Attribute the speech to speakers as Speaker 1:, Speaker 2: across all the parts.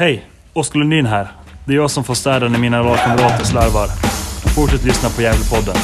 Speaker 1: Hej! Oskar Lundin här. Det är jag som får städa när mina lagkamrater slarvar. Fortsätt lyssna på Gävlepodden.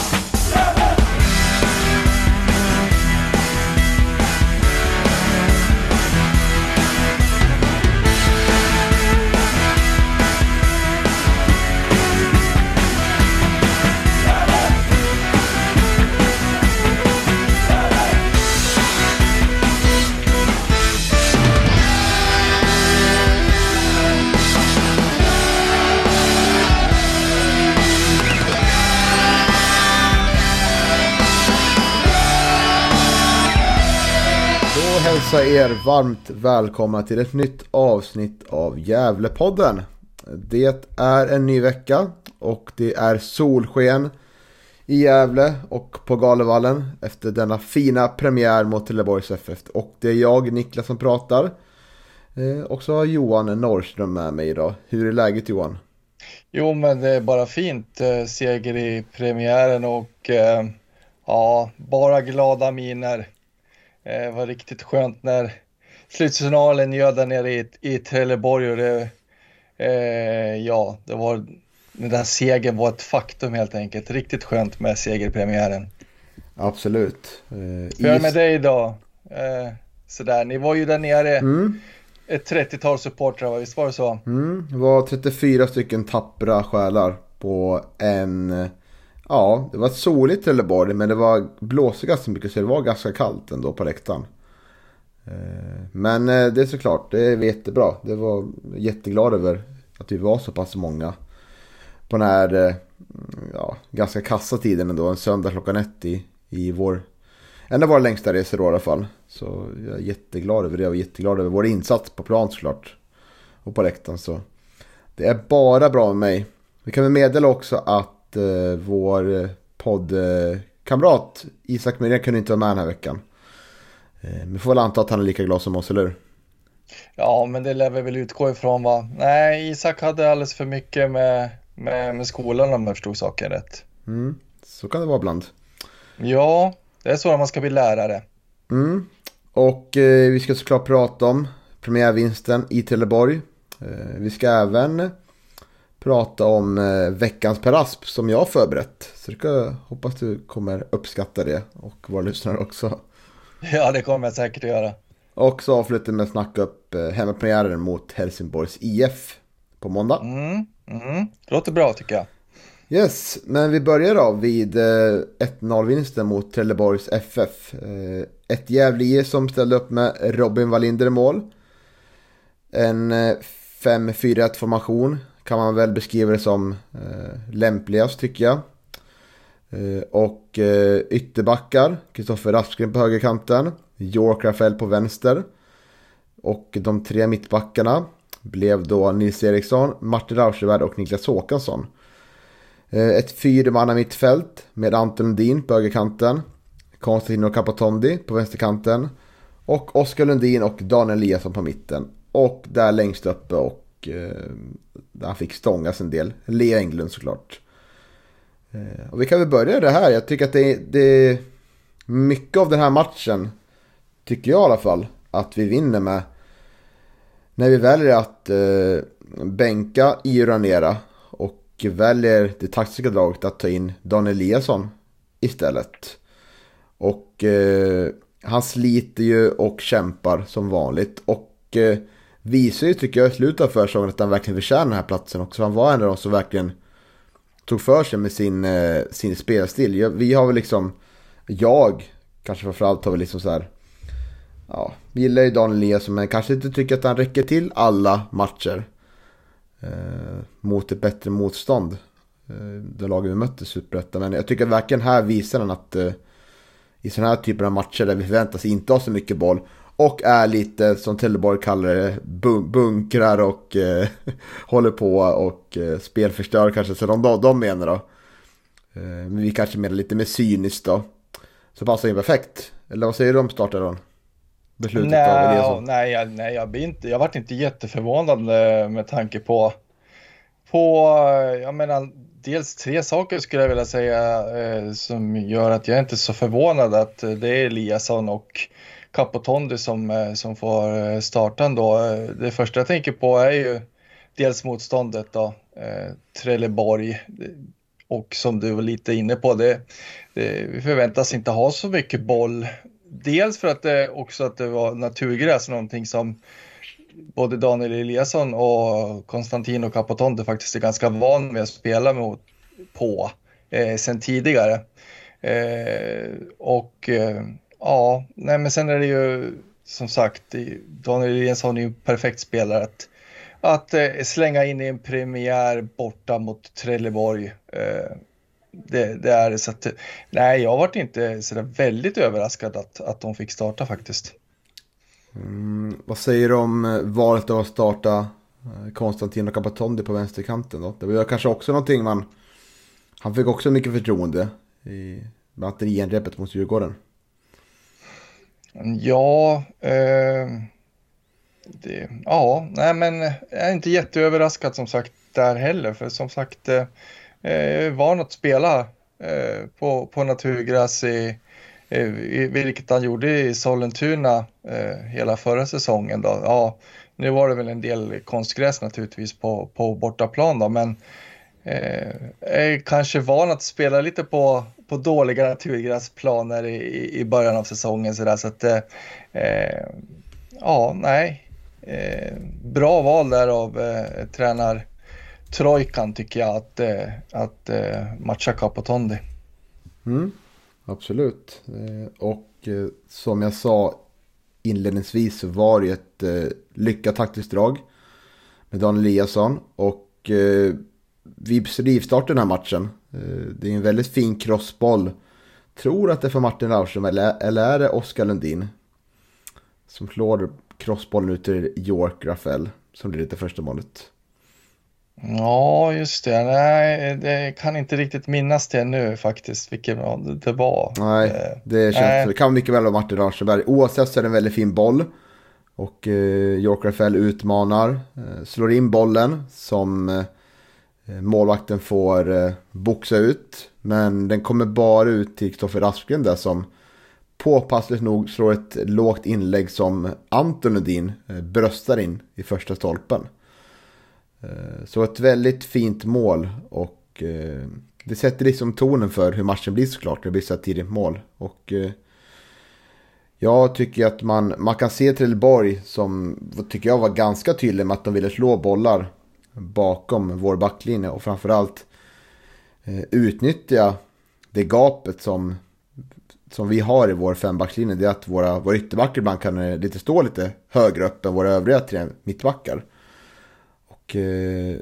Speaker 2: Er varmt välkomna till ett nytt avsnitt av Gävlepodden. Det är en ny vecka och det är solsken i Gävle och på Galevallen efter denna fina premiär mot Trelleborgs FF. Och det är jag, Niklas, som pratar. Eh, och så har Johan Norrström med mig idag. Hur är läget Johan?
Speaker 3: Jo, men det är bara fint. Eh, seger i premiären och eh, ja, bara glada miner. Det var riktigt skönt när slutsignalen ljöd där nere i, i Trelleborg och det, eh, ja, det var, den där segern var ett faktum helt enkelt. Riktigt skönt med seger i premiären.
Speaker 2: Absolut. Eh,
Speaker 3: Hur är det med dig idag? Eh, sådär, ni var ju där nere,
Speaker 2: Mm.
Speaker 3: ett 30-tal supportrar, visst var det så?
Speaker 2: Mm, det var 34 stycken tappra själar på en... Ja, det var soligt i Trelleborg men det var blåsigt ganska mycket så det var ganska kallt ändå på läktaren. Eh, men eh, det är såklart, det var jättebra. Det var jätteglad över att vi var så pass många. På den här eh, ja, ganska kassa tiden ändå, en söndag klockan ett i, i vår... En av våra längsta resor då i alla fall. Så jag är jätteglad över det. och jätteglad över vår insats på plan såklart och på läktaren. Så det är bara bra med mig. Vi kan väl meddela också att eh, vår eh, poddkamrat Isak Myrén kunde inte vara med den här veckan. Eh, men vi får väl anta att han är lika glad som oss, eller hur?
Speaker 3: Ja, men det lär vi väl utgå ifrån va? Nej, Isak hade alldeles för mycket med, med, med skolan om jag förstod saken rätt.
Speaker 2: Mm, så kan det vara ibland.
Speaker 3: Ja, det är så när man ska bli lärare.
Speaker 2: Mm. Och eh, vi ska såklart prata om premiärvinsten i Trelleborg. Eh, vi ska även prata om eh, veckans Per Asp som jag har förberett. Så kan, hoppas du kommer uppskatta det och våra lyssnare också.
Speaker 3: Ja, det kommer jag säkert att göra.
Speaker 2: Och så avslutar vi med att snacka upp eh, hemmapremiären mot Helsingborgs IF på måndag.
Speaker 3: Mm, mm. Låter bra tycker jag.
Speaker 2: Yes, men vi börjar då vid eh, 1-0-vinsten mot Trelleborgs FF. Eh, ett Gävle som ställde upp med Robin Wallinder i mål. En eh, 5-4-1 formation kan man väl beskriva det som eh, lämpligast tycker jag. Eh, och eh, ytterbackar, Kristoffer Raskgren på högerkanten, York Rafael på vänster. Och de tre mittbackarna blev då Nils Eriksson, Martin Rauschevärd och Niklas Håkansson. Eh, Ett fyrmanna mittfält med Anton Lundin på högerkanten. Konstantino Capatondi på vänsterkanten. Och Oskar Lundin och Daniel Eliasson på mitten. Och där längst uppe och eh, där han fick stångas en del. Lea Englund såklart. Eh, och vi kan väl börja det här. Jag tycker att det, det är mycket av den här matchen. Tycker jag i alla fall. Att vi vinner med. När vi väljer att eh, bänka Io Ranera och väljer det taktiska draget att ta in Dan Eliasson istället. Och eh, han sliter ju och kämpar som vanligt. Och eh, visar ju tycker jag i slutet av försäsongen att han verkligen förtjänar den här platsen också. Han var en av de som verkligen tog för sig med sin, eh, sin spelstil. Jag, vi har väl liksom, jag kanske framförallt har väl liksom så här. Ja, vi gillar ju Daniel Eliasson men kanske inte tycker att han räcker till alla matcher. Eh, mot ett bättre motstånd. Eh, det laget vi mötte i Superettan. Men jag tycker verkligen här visar han att eh, i sådana här typer av matcher där vi förväntas inte ha så mycket boll. Och är lite, som Trelleborg kallar det, bun- bunkrar och eh, håller på och eh, spelförstör kanske. Så de, de, de menar då. Eh, men vi kanske menar lite mer cyniskt då. Så passar in perfekt. Eller vad säger du om starten? Beslutet av
Speaker 3: Nej,
Speaker 2: Eliasson?
Speaker 3: nej, jag, nej jag, blir inte, jag vart inte jätteförvånad eh, med tanke på, på, jag menar, dels tre saker skulle jag vilja säga eh, som gör att jag inte är så förvånad att eh, det är Eliasson och Capotondi som, eh, som får starten starta ändå. Eh, det första jag tänker på är ju dels motståndet då, eh, Trelleborg. Och som du var lite inne på, det, det, vi förväntas inte ha så mycket boll. Dels för att det också att det var naturgräs, någonting som både Daniel Eliasson och Konstantino Capotonte faktiskt är ganska van med att spela mot, på eh, sen tidigare. Eh, och eh, ja, nej men sen är det ju som sagt, Daniel Eliasson är ju en perfekt spelare att, att eh, slänga in i en premiär borta mot Trelleborg. Eh, det, det, är det. Så att, nej, jag varit inte så väldigt överraskad att, att de fick starta faktiskt.
Speaker 2: Mm, vad säger du om eh, valet av att starta eh, Konstantin och Capatondi på vänsterkanten då? Det var kanske också någonting man... Han fick också mycket förtroende i batterienrepet mot Djurgården.
Speaker 3: Ja, eh, det, ja, nej men jag är inte jätteöverraskad som sagt där heller. För som sagt, eh, eh är van att spela eh, på, på naturgräs i, i, vilket han gjorde i Sollentuna eh, hela förra säsongen. Då. Ja, nu var det väl en del konstgräs naturligtvis på, på bortaplan då, men eh, är kanske van att spela lite på på dåliga naturgräsplaner i, i början av säsongen. Så, där, så att, eh, eh, ja, nej. Eh, bra val där av eh, tränar Trojkan tycker jag att, eh, att eh, matcha Capotondi.
Speaker 2: Mm, absolut. Eh, och eh, som jag sa inledningsvis så var det ett eh, lyckat taktiskt drag med Daniel Eliasson. Och eh, vid rivstarten den här matchen Eh, det är en väldigt fin crossboll. Tror att det är för Martin Laurström eller, eller är det Oskar Lundin? Som slår crossbollen ut till York Rafael. Som blir det första målet.
Speaker 3: Ja, just det. Nej, det kan inte riktigt minnas det nu faktiskt, vilken det var.
Speaker 2: Nej, eh, det känns Nej. Det kan mycket väl vara Martin Larsberg. Oavsett så är det en väldigt fin boll. Och eh, York Rafael utmanar, eh, slår in bollen som Eh, Eh, målvakten får eh, boxa ut. Men den kommer bara ut till Kristoffer Aspgren där som påpassligt nog slår ett lågt inlägg som Anton Lundin eh, bröstar in i första stolpen. Så ett väldigt fint mål och det sätter liksom tonen för hur matchen blir såklart. Det blir så tidigt mål. Och jag tycker att man, man kan se Trelleborg som, tycker jag var ganska tydlig med att de ville slå bollar bakom vår backlinje och framförallt eh, utnyttja det gapet som, som vi har i vår fembackslinje. Det är att våra, våra ytterbackar ibland kan eh, lite stå lite högre upp än våra övriga tre mittbackar. Och eh,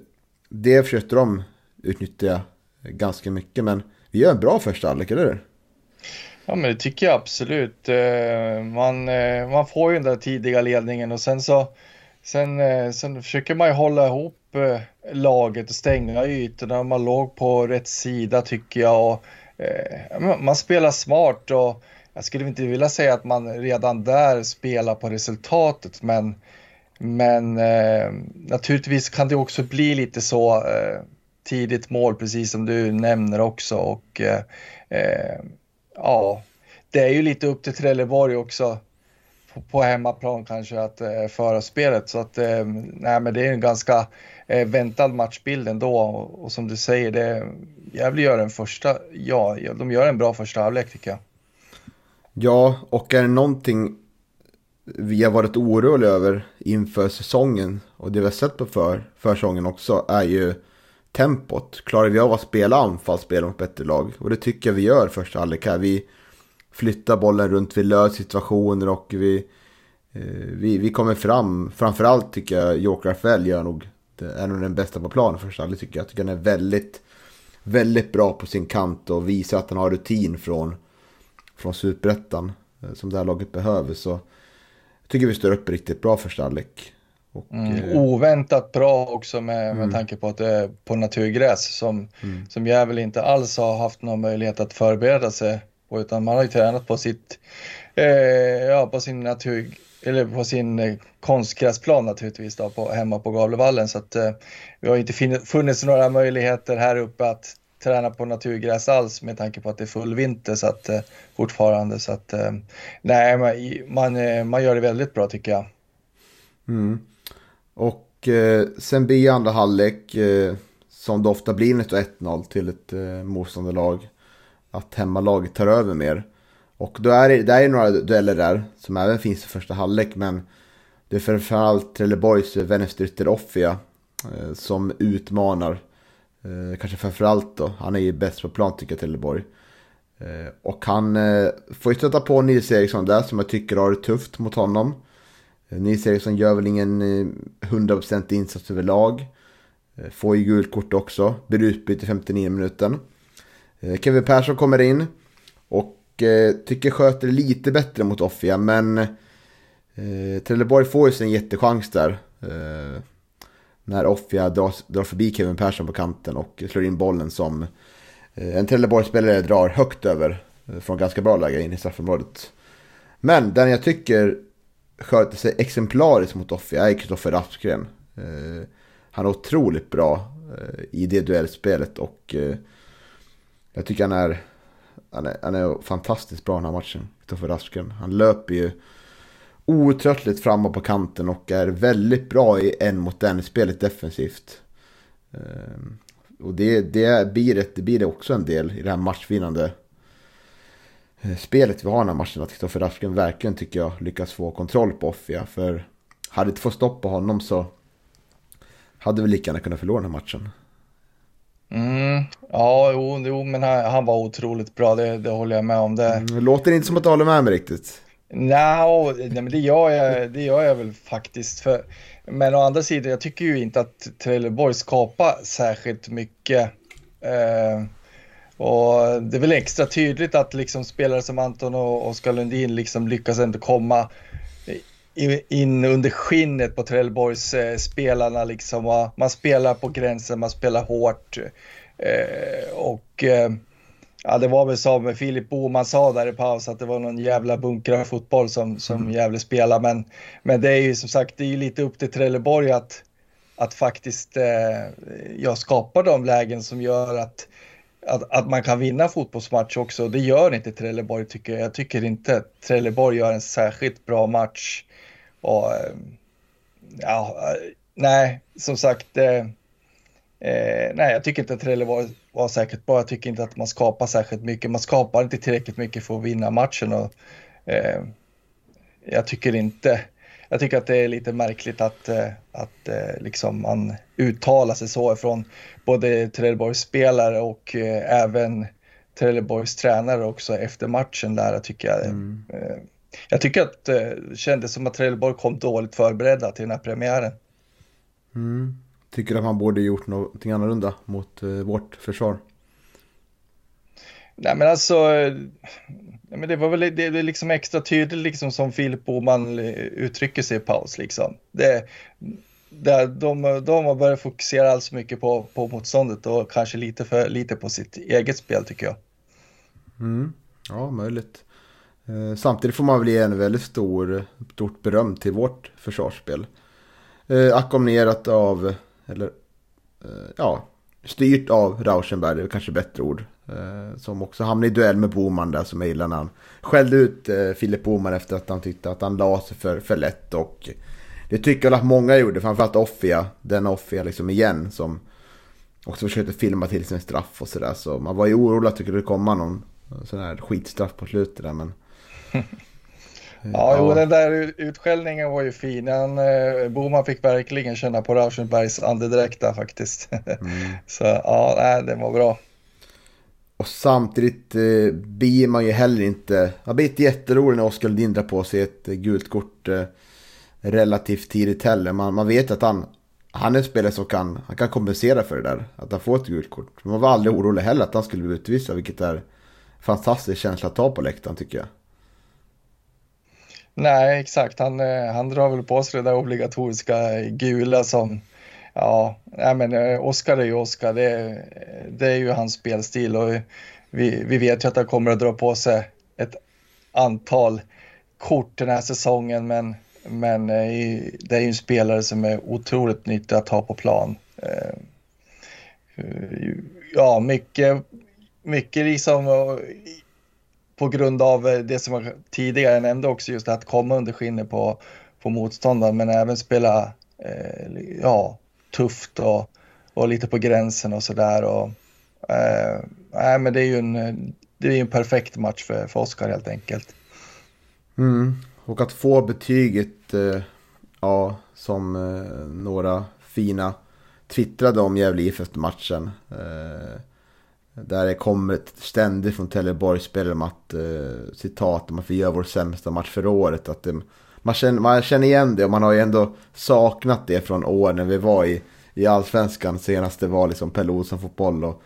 Speaker 2: det försökte de utnyttja ganska mycket men vi gör en bra första halvlek, eller hur?
Speaker 3: Ja men det tycker jag absolut. Eh, man, man får ju den där tidiga ledningen och sen så Sen, sen försöker man ju hålla ihop Eh, laget och stänga ytorna. Man låg på rätt sida tycker jag. Och, eh, man spelar smart och jag skulle inte vilja säga att man redan där spelar på resultatet men, men eh, naturligtvis kan det också bli lite så eh, tidigt mål precis som du nämner också och eh, eh, ja, det är ju lite upp till Trelleborg också på, hemmaplan kanske att eh, föra spelet så att eh, nej men det är en ganska eh, väntad matchbild ändå och, och som du säger, det, Gävle gör en första, ja, de gör en bra första halvlek tycker jag.
Speaker 2: Ja, och är det någonting vi har varit oroliga över inför säsongen och det vi har sett på för, försäsongen också är ju tempot. Klarar vi av att spela anfallsspel mot bättre lag? Och det tycker jag vi gör första halvlek här. Vi flyttar bollen runt, vi löser situationer och vi, eh, vi, vi kommer fram. Framförallt tycker jag Joker Rafael gör nog är nog den bästa på planen för Charlie tycker jag. Jag tycker han är väldigt, väldigt bra på sin kant och visar att han har rutin från, från superettan eh, som det här laget behöver. Så jag tycker vi står upp riktigt bra för Starlik.
Speaker 3: mm, eh, oväntat bra också med, med mm. tanke på att det är på naturgräs som, mm. som jag väl inte alls har haft någon möjlighet att förbereda sig på utan man har ju tränat på sitt eh, ja, på sin natur eller på sin eh, konstgräsplan naturligtvis då, på, hemma på Gavlevallen. Så att, eh, vi har inte funnits några möjligheter här uppe att träna på naturgräs alls med tanke på att det är full vinter så att, eh, fortfarande. Så att, eh, nej, man, man, eh, man, gör det väldigt bra tycker jag.
Speaker 2: Mm. Och eh, sen blir andra halvlek, eh, som det ofta blir när det 1-0 till ett eh, motståndarlag, att hemmalaget tar över mer. Och då är det, det är några dueller där som även finns i första halvlek, men det är framförallt Trelleborgs vänsterytter Offia eh, som utmanar. Eh, kanske framförallt då, han är ju bäst på plan tycker jag Trelleborg. Eh, och han eh, får ju stöta på Nils Eriksson där som jag tycker har det tufft mot honom. Eh, Nils Eriksson gör väl ingen eh, 100% insats överlag. Eh, får ju gult kort också. Blir utbytt i 59 minuten. Eh, Kevin Persson kommer in. Tycker sköter det lite bättre mot Offia. Men eh, Trelleborg får ju sin jättechans där. Eh, när Offia drar, drar förbi Kevin Persson på kanten och slår in bollen som Eh, en Trelleborgsspelare drar högt över eh, från ganska bra läge in i straffområdet. Men den jag tycker sköter sig exemplariskt mot Offia är Kristoffer Rapsgren. Eh, han är otroligt bra eh, i det duellspelet och eh, jag tycker han är, han är, han är fantastiskt bra den här matchen. Kristoffer Rasken. Han löper ju outtröttligt framåt på kanten och är väldigt bra i en mot en spelet defensivt. Ehm, och det, det, blir ett, det blir också en del i det här matchvinnande eh, spelet vi har den här matchen. Att Kristoffer Rasken verkligen tycker jag lyckas få kontroll på Offia. För hade det inte fått stopp på honom så hade vi lika gärna kunnat förlora den här matchen.
Speaker 3: Mm, ja, jo, jo men han, han, var otroligt bra, det, det håller jag med om. Det, mm,
Speaker 2: låter inte som att du håller med mig riktigt.
Speaker 3: No, nej, men det gör, jag, det gör jag väl faktiskt. För, men å andra sidan, jag tycker ju inte att Trelleborg skapar särskilt mycket. Eh, och det är väl extra tydligt att liksom spelare som Anton och Oskar Lundin liksom lyckas ändå komma in under skinnet på Trelleborgs eh, spelarna. Liksom. Man spelar på gränsen, man spelar hårt. Eh, och eh, Ja, det var väl som Filip Boman sa där i paus att det var någon jävla bunkra fotboll som, som mm. Gävle spelar. Men, men det är ju som sagt, det är ju lite upp till Trelleborg att, att faktiskt eh, ja, skapa de lägen som gör att, att, att man kan vinna fotbollsmatch också. Det gör inte Trelleborg tycker jag. Jag tycker inte Trelleborg gör en särskilt bra match. Och, ehm, ja, nej, som sagt. Eh, Eh, nej, jag tycker inte att Trelleborg var, var säkert bra. Jag tycker inte att man skapar särskilt mycket. Man skapar inte tillräckligt mycket för att vinna matchen. Och, eh, jag tycker inte... Jag tycker att det är lite märkligt att, eh, att eh, liksom man uttalar sig så från både Trelleborgs spelare och eh, även Trelleborgs tränare också efter matchen där. Jag tycker, mm. jag tycker att det kändes som att Trelleborg kom dåligt förberedda till den här premiären.
Speaker 2: Mm. Tycker att man borde gjort någonting annorlunda mot vårt försvar?
Speaker 3: Nej men alltså, nej, men det var väl det, det liksom extra tydligt liksom som Filip Boman eh, uttrycker sig i paus liksom. Det, det, de, de har börjat fokusera alldeles mycket på, på motståndet och kanske lite för lite på sitt eget spel tycker jag.
Speaker 2: Mm, ja, möjligt. Eh, samtidigt får man väl ge en väldigt stor, stort beröm till vårt försvarsspel. Eh, ackompanjerat av eller eh, ja, styrt av Rauschenberg, det är kanske bättre ord. Eh, som också hamnade i duell med Boman där som mejlade när han skällde ut eh, Filip Boman efter att han tyckte att han la sig för, för lätt. Och det tycker jag att många gjorde, framförallt Offia, den Offia liksom igen som också försökte filma till sin straff och sådär. Så man var ju orolig att det skulle komma någon sån här skitstraff på slutet där men
Speaker 3: Ja, jo, den där utskällningen var ju fin. Han, eh, Boman fick verkligen känna på Rauschenbergs andedräkt där faktiskt. Mm. Så ja, nej, det var bra.
Speaker 2: Och samtidigt eh, blir man ju heller inte... Jag blir inte jätterolig när Oskar Lundin drar på sig ett eh, gult kort eh, relativt tidigt heller. Man, man vet att han, han är en spelare som kan, han kan kompensera för det där. Att han får ett gult kort. Man var aldrig orolig heller att han skulle bli utvisad, vilket är fantastisk känsla att ta på läktaren tycker jag.
Speaker 3: Nej, exakt. Han, eh, han drar väl på sig det där obligatoriska gula som, ja, nej men eh, Oscar Oskar är ju Oskar. Det, det är ju hans spelstil och vi, vi vet ju att han kommer att dra på sig ett antal kort den här säsongen, men, men eh, det är ju en spelare som är otroligt nyttig att ha på plan. Eh, ja, mycket, mycket liksom på grund av det som jag tidigare nämnde också just att komma under skinnet på, på motståndaren men även spela ja, tufft och, och lite på gränsen och sådär. Eh, nej, men det är ju en, det är en perfekt match för, för Oskar helt enkelt.
Speaker 2: Mm. Och att få betyget, eh, ja, som eh, några fina twittrade om Gävle IF efter matchen. Eh, där det kommer ständigt från Trelleborgsspelare om att, eh, citat, man får vi gör vår sämsta match för året. Att det, man, känner, man känner igen det och man har ju ändå saknat det från år när vi var i, i allsvenskan. Senast det var liksom Pelle Olsson fotboll och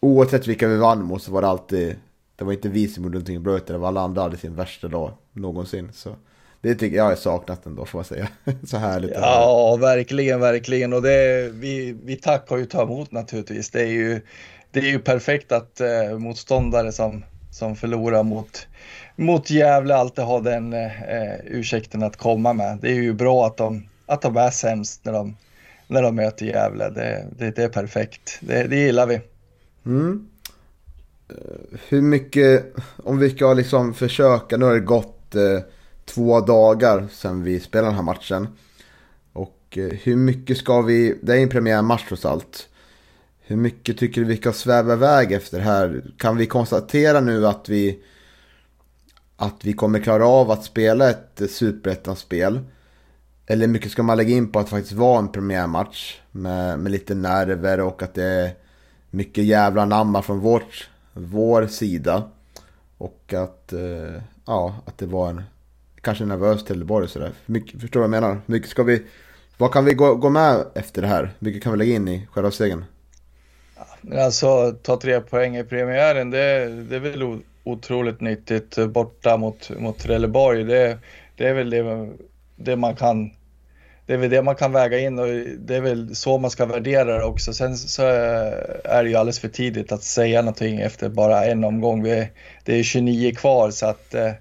Speaker 2: oavsett vilka vi vann mot så var det alltid, det var inte vi som gjorde någonting bra utan det var alla andra hade sin värsta dag någonsin. Så det tycker jag är saknat ändå får man säga. så härligt.
Speaker 3: Ja, verkligen, verkligen. Och det, vi, vi tackar ju ta emot naturligtvis. Det är ju, det är ju perfekt att eh, motståndare som, som förlorar mot, mot Gävle alltid har den eh, ursäkten att komma med. Det är ju bra att de, att de är sämst när de, när de möter Gävle. Det, det, det är perfekt. Det, det gillar vi.
Speaker 2: Mm. Eh, hur mycket, om vi ska liksom försöka, nu har det gått eh, två dagar sedan vi spelade den här matchen. Och eh, hur mycket ska vi, det är en premiärmatch trots allt. Hur mycket tycker du vi ska sväva iväg efter här? Kan vi konstatera nu att vi, att vi kommer klara av att spela ett superettan-spel? Eller hur mycket ska man lägga in på att faktiskt vara en premiärmatch med, med lite nerver och att det är mycket jävla namma från vårt, vår sida. Och att, eh, ja, att det var en kanske nervös Trelleborg sådär. Mycket, förstår du vad jag menar? Mycket ska vi, vad kan vi gå, gå med efter det här? Mycket kan vi lägga in i själva segern?
Speaker 3: Alltså ta tre poäng i premiären, det, det är väl otroligt nyttigt borta mot, mot Trelleborg. Det, det är väl det, det man kan det är väl det man kan väga in och det är väl så man ska värdera det också. Sen så är det ju alldeles för tidigt att säga någonting efter bara en omgång. Vi, det är 29 kvar så att eh,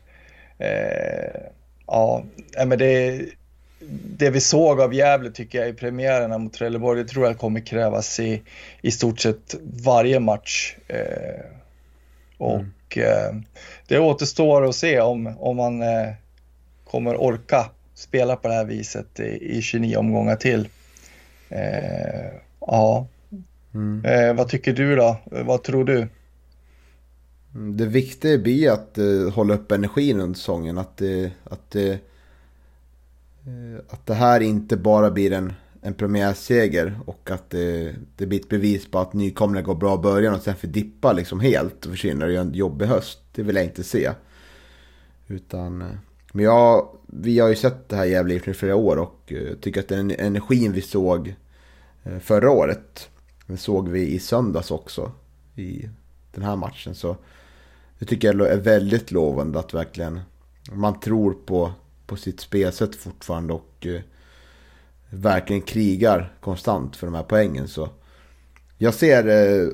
Speaker 3: eh ja, men det, det vi såg av Gävle tycker jag i premiärerna mot Trelleborg, det tror jag kommer krävas i, i stort sett varje match. Eh, och mm. eh, det återstår att se om, om man eh, kommer orka spela på det här viset i, i 29 omgångar till. Eh, ja, mm. Eh, vad tycker du då? Vad tror du?
Speaker 2: Mm, det viktiga blir att uh, hålla upp energin under säsongen. Att, att, Eh, att det här inte bara blir en, en premiärseger och att det, det blir ett bevis på att nykomlingar går bra i början och sen för dippa liksom helt och försvinner och gör en jobbig höst. Det vill jag inte se. Utan eh, men jag, vi har ju sett det här Gävle i flera år och eh, tycker att den energin vi såg förra året, den såg vi i söndags också i den här matchen. Så det tycker jag är väldigt lovande att verkligen man tror på, på sitt spelsätt fortfarande och eh, verkligen krigar konstant för de här poängen. Så jag ser eh,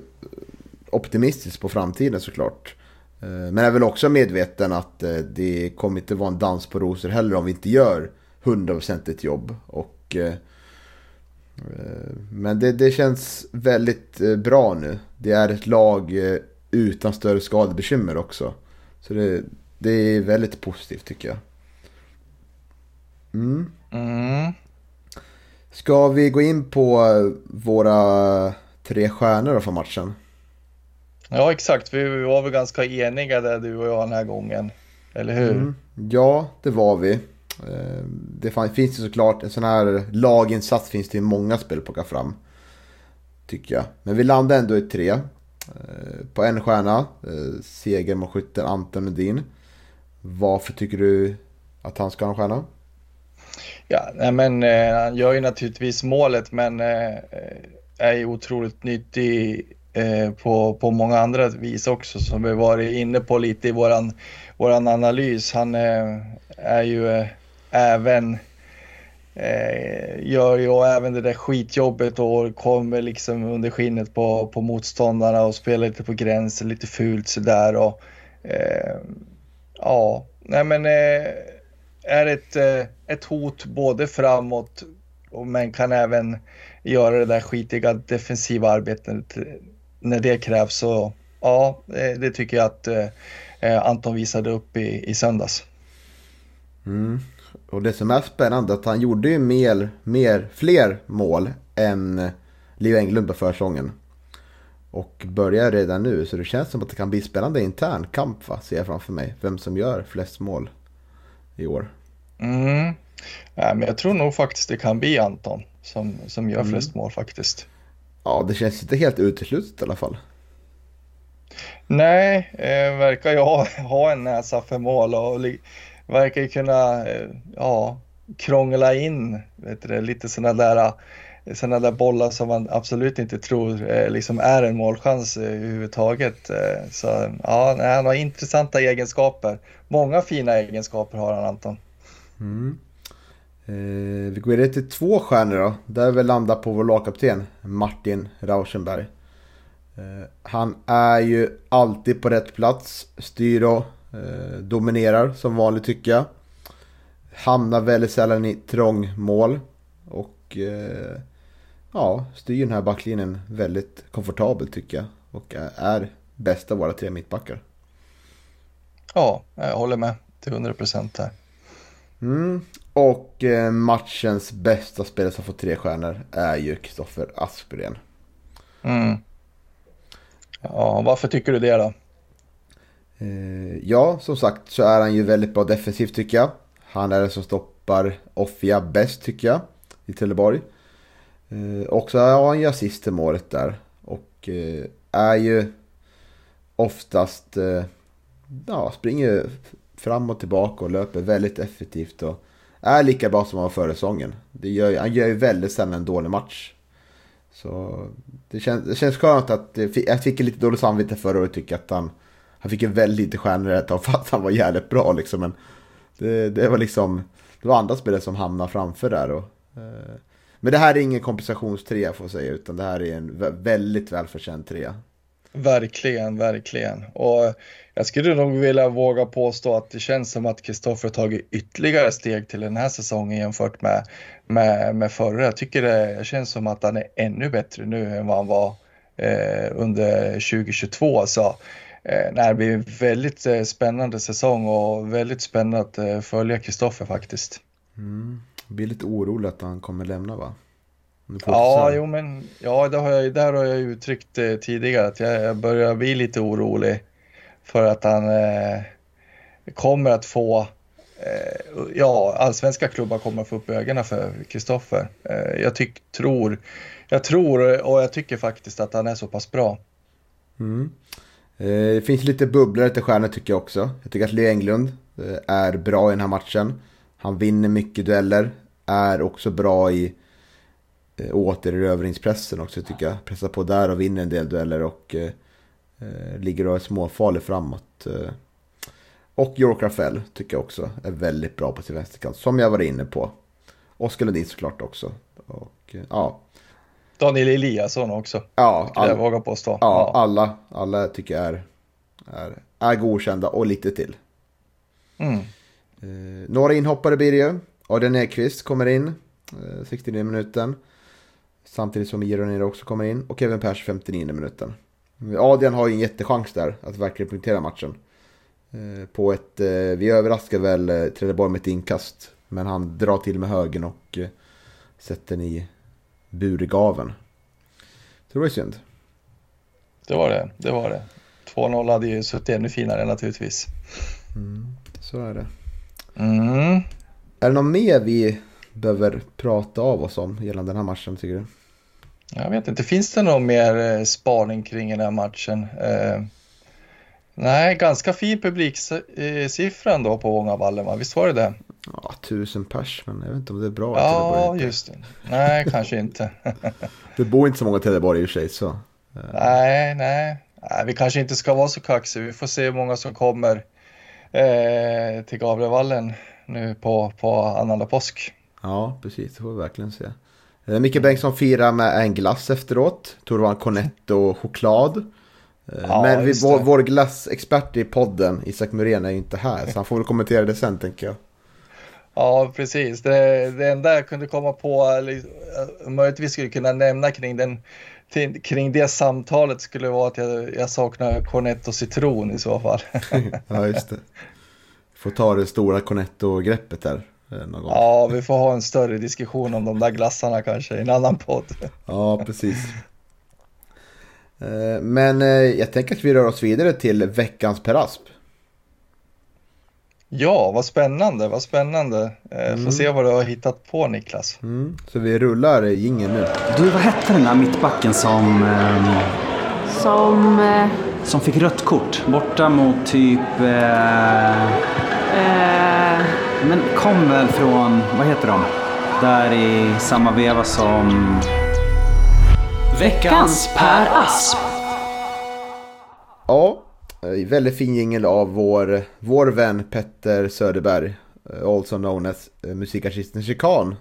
Speaker 2: optimistiskt på framtiden såklart. Eh, men jag är väl också medveten att eh, det kommer inte vara en dans på rosor heller om vi inte gör 100% jobb. Och, eh, eh, men det, det känns väldigt eh, bra nu. Det är ett lag utan större skadebekymmer också. Så det, det är väldigt positivt tycker jag. Mm. Mm. Ska vi gå in på våra tre stjärnor då för matchen?
Speaker 3: Ja, exakt. Vi var väl ganska eniga där du och jag den här gången. Eller hur? Mm.
Speaker 2: Ja, det var vi. Eh, det finns ju såklart en sån här laginsats finns det många spel att plocka fram. Tycker jag. Men vi landade ändå i tre. Eh, på en stjärna. Eh, seger mot skytten Anton Medin. Varför tycker du att han ska ha en stjärna?
Speaker 3: Ja, men eh, han gör ju naturligtvis målet men eh, eh, är ju otroligt nyttig Eh, på, på många andra vis också som vi varit inne på lite i våran, våran analys. Han eh, är ju eh, även eh, gör ju även det där skitjobbet och kommer liksom under skinnet på, på motståndarna och spelar lite på gränsen, lite fult sådär och eh, ja, nej men eh, är ett, ett hot både framåt men kan även göra det där skitiga defensiva arbetet när det krävs så ja, eh, det tycker jag att eh, eh, Anton visade upp i, i söndags.
Speaker 2: Mm. Och det som är spännande är att han gjorde ju mer, mer, fler mål än Leo Englund på försäsongen. Och börjar redan nu så det känns som att det kan bli spännande intern kamp va, ser jag framför mig. Vem som gör flest mål i år.
Speaker 3: Mm. Ja, men jag tror nog faktiskt det kan bli Anton som, som gör mm. flest mål faktiskt.
Speaker 2: Ja, det känns inte helt uteslutet i alla fall.
Speaker 3: Nej, eh, verkar ju ha, ha en näsa för mål och verkar ju kunna eh, ja, krångla in vet du, lite sådana där, såna där bollar som man absolut inte tror eh, liksom är en målchans eh, överhuvudtaget. Eh, så ja, han har intressanta egenskaper. Många fina egenskaper har han Anton.
Speaker 2: Mm. Eh, vi går vidare till två stjärnor då. Där vi landar på vår lagkapten Martin Rauschenberg. Eh, han är ju alltid på rätt plats. Styr och eh, dominerar som vanligt tycker jag. Hamnar väldigt sällan i trångmål. Och eh, ja, styr den här backlinjen väldigt komfortabelt tycker jag. Och är bäst av våra tre mittbackar.
Speaker 3: Ja, jag håller med till 100% här.
Speaker 2: Mm. Och eh, matchens bästa spelare som får tre stjärnor är ju Kristoffer Aspgren.
Speaker 3: Mm. Ja, varför tycker du det då?
Speaker 2: Eh, ja, som sagt så är han ju väldigt bra defensivt tycker jag. Han är den som stoppar Offia bäst tycker jag i Trelleborg. Eh, också har han ju assist i målet där. Och är ju oftast, ja, springer fram och tillbaka och löper väldigt effektivt. Och är lika bra som han var före säsongen. Gör, han gör ju väldigt sällan en dålig match. Så det känns, det känns skönt att jag fick lite dåligt samvete förra året tycker att han, han fick en väldigt lite stjärnor ett tag för att han var jävligt bra liksom. Men det, det var liksom, det var andra spelare som hamnade framför där. Och, eh, men det här är ingen kompensationstrea får jag säga, utan det här är en väldigt välförtjänt trea.
Speaker 3: Verkligen, verkligen. Och jag skulle nog vilja våga påstå att det känns som att Kristoffer tagit ytterligare steg till den här säsongen jämfört med, med, med förra. Jag tycker det känns som att han är ännu bättre nu än vad han var eh, under 2022. Så eh, det blir en väldigt eh, spännande säsong och väldigt spännande att eh, följa Kristoffer faktiskt.
Speaker 2: Mm. Jag blir lite orolig att han kommer lämna va?
Speaker 3: Ja, jo men ja, det har jag, där har jag uttryckt eh, tidigare att jag, jag börjar bli lite orolig för att han eh, kommer att få eh, ja, allsvenska klubbar kommer att få upp ögonen för Kristoffer. Eh, jag tyck, tror, jag tror och jag tycker faktiskt att han är så pass bra.
Speaker 2: Mm. Eh, det finns lite bubblor till stjärnor tycker jag också. Jag tycker att Leo Englund är bra i den här matchen. Han vinner mycket dueller, är också bra i eh, återerövringspressen också tycker jag. Pressar på där och vinner en del dueller och eh, eh ligger och är småfarlig framåt. Eh. Och York Rafael tycker jag också är väldigt bra på sin vänsterkant. Som jag var inne på. Oskar Lundin såklart också. Och, eh, ja.
Speaker 3: Daniel Eliasson också.
Speaker 2: Ja,
Speaker 3: all, jag vågar påstå.
Speaker 2: Ja, ja, alla, alla tycker jag är, är, är godkända och lite till.
Speaker 3: Mm.
Speaker 2: Eh, några inhoppare blir det ju. Adrian Ekqvist kommer in. Eh, 69 minuten. Samtidigt som Ironin också kommer in. Och Kevin Pers 59 minuten. Adrian har ju en jättechans där att verkligen punktera matchen. Eh, på ett, eh, vi överraskar väl eh, Trelleborg med ett inkast. Men han drar till med högen och sätter den i burgaven. Det var ju synd.
Speaker 3: Det var det, det var det. 2-0 hade ju suttit ännu finare naturligtvis.
Speaker 2: Mm, så är det.
Speaker 3: Mm.
Speaker 2: Är det något mer vi behöver prata av oss om gällande den här matchen tycker du?
Speaker 3: Jag vet inte, finns det någon mer eh, spaning kring den här matchen? Eh, nej, ganska fin publiksiffra ändå på Ångavallen, va? visst var det det?
Speaker 2: Ja, tusen pers, men jag vet inte om det är bra.
Speaker 3: Ja, just det. Nej, kanske inte.
Speaker 2: det bor inte så många i Trelleborg i och för sig, så.
Speaker 3: Nej, nej, nej. Vi kanske inte ska vara så kaxiga. Vi får se hur många som kommer eh, till Gavlevallen nu på, på annandag påsk.
Speaker 2: Ja, precis. Det får vi verkligen se. Eh, Micke Bengtsson firar med en glass efteråt. Tror det var en Cornetto choklad. Eh, ja, Men vi, vår, vår glassexpert i podden, Isak Muren, är ju inte här. Så han får väl kommentera det sen tänker jag.
Speaker 3: Ja, precis. Det, det enda jag kunde komma på, eh, möjligtvis skulle kunna nämna kring, den, till, kring det samtalet skulle vara att jag, jag saknar cornetto citron i så fall.
Speaker 2: ja, just det. Får ta det stora cornetto-greppet där. Eh, någon gång.
Speaker 3: Ja, vi får ha en större diskussion om de där glassarna kanske i en annan podd.
Speaker 2: Ja, precis. Eh, Men eh, jag tänker att vi rör oss vidare till veckans Per Asp.
Speaker 3: Ja, vad spännande, vad spännande. Eh, Får se vad du har hittat på Niklas.
Speaker 2: Mm. Så vi rullar jingeln nu.
Speaker 4: Du, vad hette den där mittbacken som, ehm,
Speaker 5: Som... Eh,
Speaker 4: som fick rött kort? Borta mot typ... Eh,
Speaker 5: eh,
Speaker 4: men kom väl från, vad heter de? Där i samma veva som...
Speaker 5: veckans Per Asp.
Speaker 2: Ja, eh, väldigt fin jingel av vår, vår vän Petter Söderberg. eh, Also known as eh, musikartisten Chikan.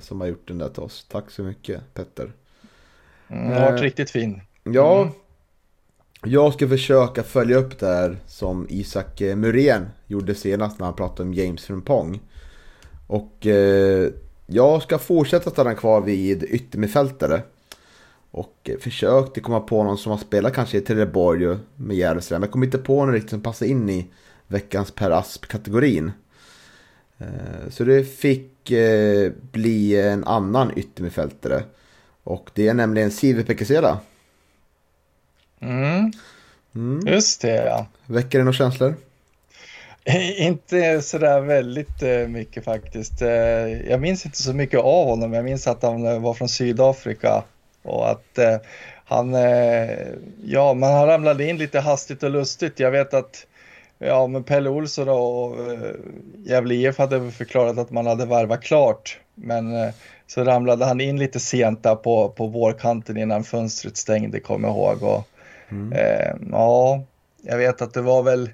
Speaker 2: Som har gjort den där till oss. Tack så mycket Petter.
Speaker 3: Mm, det har varit riktigt fin.
Speaker 2: Ja,
Speaker 3: Mm
Speaker 2: jag ska försöka följa upp det här som Isak eh, Muren gjorde senast när han pratade om James Frimpong. Och eh, jag ska fortsätta stanna kvar vid yttermittfältare. Och eh, försökte komma på någon som har spelat kanske i Trelleborg med Järvsö. Men jag kom inte på någon riktigt som passar in i veckans Per Asp-kategorin. Eh, så det fick eh, bli en annan yttermittfältare. Och det är nämligen Sive Pekesela.
Speaker 3: Mm,
Speaker 2: Mm.
Speaker 3: just det ja.
Speaker 2: Väcker det några känslor?
Speaker 3: Inte sådär väldigt eh, mycket faktiskt. Eh, Jag minns inte så mycket av honom. Jag minns att han eh, var från Sydafrika och att eh, han, eh, ja, man har ramlat in lite hastigt och lustigt. Jag vet att ja, men Pelle Olsson och eh, Gävle IF hade förklarat att man hade värvat klart, men eh, så ramlade han in lite sent där på, på vårkanten innan fönstret stängde, kommer jag ihåg. Och, eh, ja, jag vet att det var väl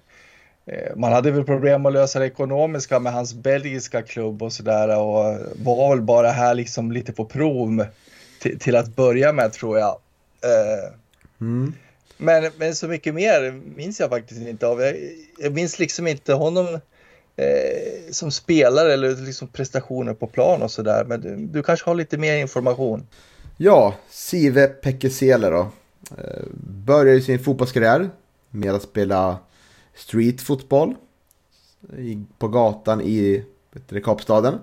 Speaker 3: Eh, Man hade väl problem att lösa det ekonomiska med hans belgiska klubb och sådär och var väl bara här liksom lite på prov till, till att börja med tror jag. Eh,
Speaker 2: Mm.
Speaker 3: Men, men så mycket mer minns jag faktiskt inte av. Jag, jag minns liksom inte honom eh, som spelare eller liksom prestationer på plan och sådär. Men du, du kanske har lite mer information.
Speaker 2: Ja, Sive Pekesela då. Eh, Började sin fotbollskarriär med att spela streetfotboll på gatan i Kapstaden,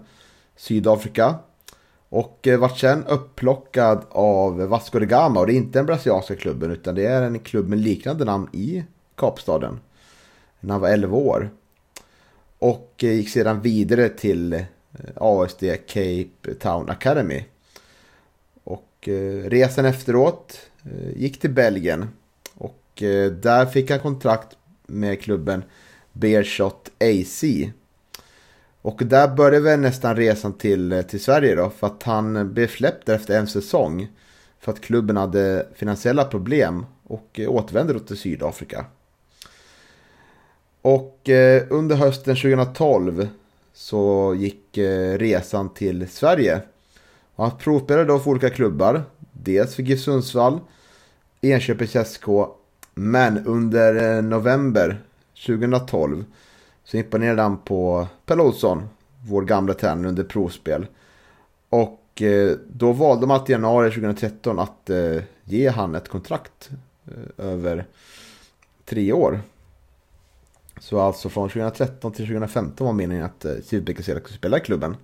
Speaker 2: Sydafrika. Och eh, vart sen upplockad av Vasco da Gama och det är inte den brasilianska klubben utan det är en klubb med liknande namn i Kapstaden. När han var 11 år. Och eh, gick sedan vidare till ASD Cape Town Academy. Och resan efteråt Eh, gick till Belgien. Och eh, där fick han kontrakt med klubben Beershot AC. Och där började väl nästan resan till, eh, till Sverige då. För att han blev släppt där efter en säsong. För att klubben hade finansiella problem. Och återvände då till Sydafrika. Och eh, under hösten 2012 så gick eh, resan till Sverige. Och han provspelade då för olika klubbar. Dels för GIF Sundsvall, Enköpings SK. Men under eh, november 2012 så imponerade han på Pelle Olsson, vår gamla tränare under provspel. Och eh, då valde man att i januari 2013 att eh, ge han ett kontrakt över tre år. Så alltså från 2013 till 2015 var meningen att eh, och Selak skulle spela i klubben.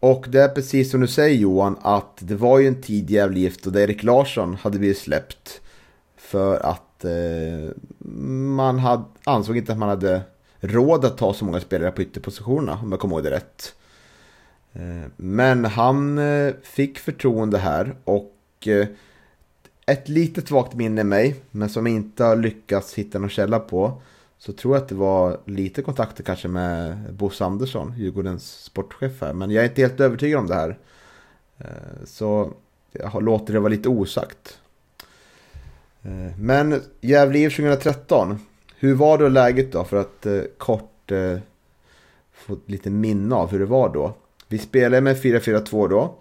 Speaker 2: Och det är precis som du säger Johan att det var ju en tid i Gävle IF då Erik Larsson hade blivit släppt. För att eh, man hade, ansåg inte att man hade råd att ta så många spelare på ytterpositionerna om jag kommer ihåg det rätt. Eh, men han eh, fick förtroende här och eh, ett litet vagt minne i mig, men som jag inte har lyckats hitta någon källa på. Så tror jag att det var lite kontakter kanske med Bosse Andersson, Djurgårdens sportchef här. Men jag är inte helt övertygad om det här. Eh, så jag låter det vara lite osagt. Eh, men Gävle IF 2013. Hur var då läget då? För att eh, kort få lite minne av hur det var då. Vi spelade med 4-4-2 då.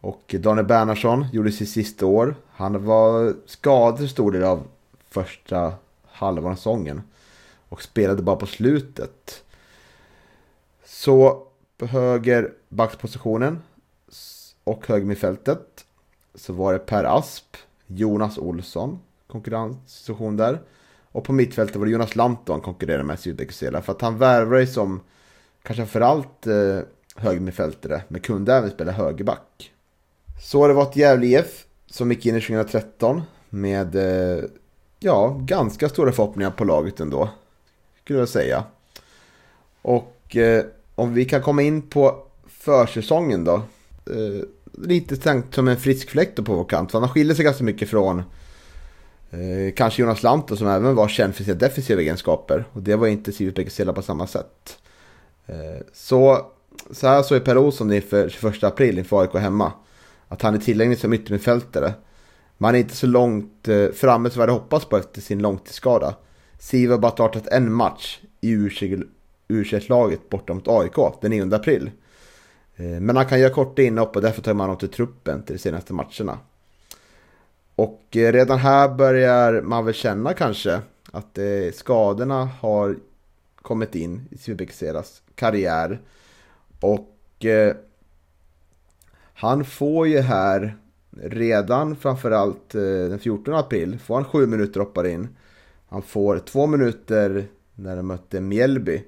Speaker 2: Och Daniel Bernhardsson gjorde sitt sista år. Han var skadad stor del av första halvan av säsongen. Och spelade bara på slutet. Så på höger backspositionen s- och högermittfältet så var det Per Asp, Jonas Olsson, konkurrenssituation där. Och på mittfältet var det Jonas Lanton konkurrerade med Sydekisela för att han värvade som kanske framförallt eh, högermittfältare, men kunde även spela högerback. Så har det varit Gävle IF som gick in i 2013 med eh, ja, ganska stora förhoppningar på laget ändå. Skulle jag säga. Och eh, om vi kan komma in på försäsongen då. Eh, lite tänkt som en frisk fläkt på vår kant. För han skiljer sig ganska mycket från eh, kanske Jonas Lantto som även var känd för sina defensiva egenskaper. Och det var inte Sivert Bekesela på samma sätt. Eh, så, så här såg Per Olsson inför 21 april inför AIK hemma. Att han är tillgänglig som yttermittfältare. Man är inte så långt eh, framme som vi hade hoppats på efter sin långtidsskada. Siv har bara startat en match i U21-laget borta mot AIK den 9 april. Eh, men han kan göra korta inhopp och därför tar man honom till truppen till de senaste matcherna. Och eh, redan här börjar man väl känna kanske att eh, skadorna har kommit in i Sivbekeseras karriär. Och han får ju här redan framförallt eh, den 14 april får han sju minuter hoppar in. Han får två minuter när de mötte Mjällby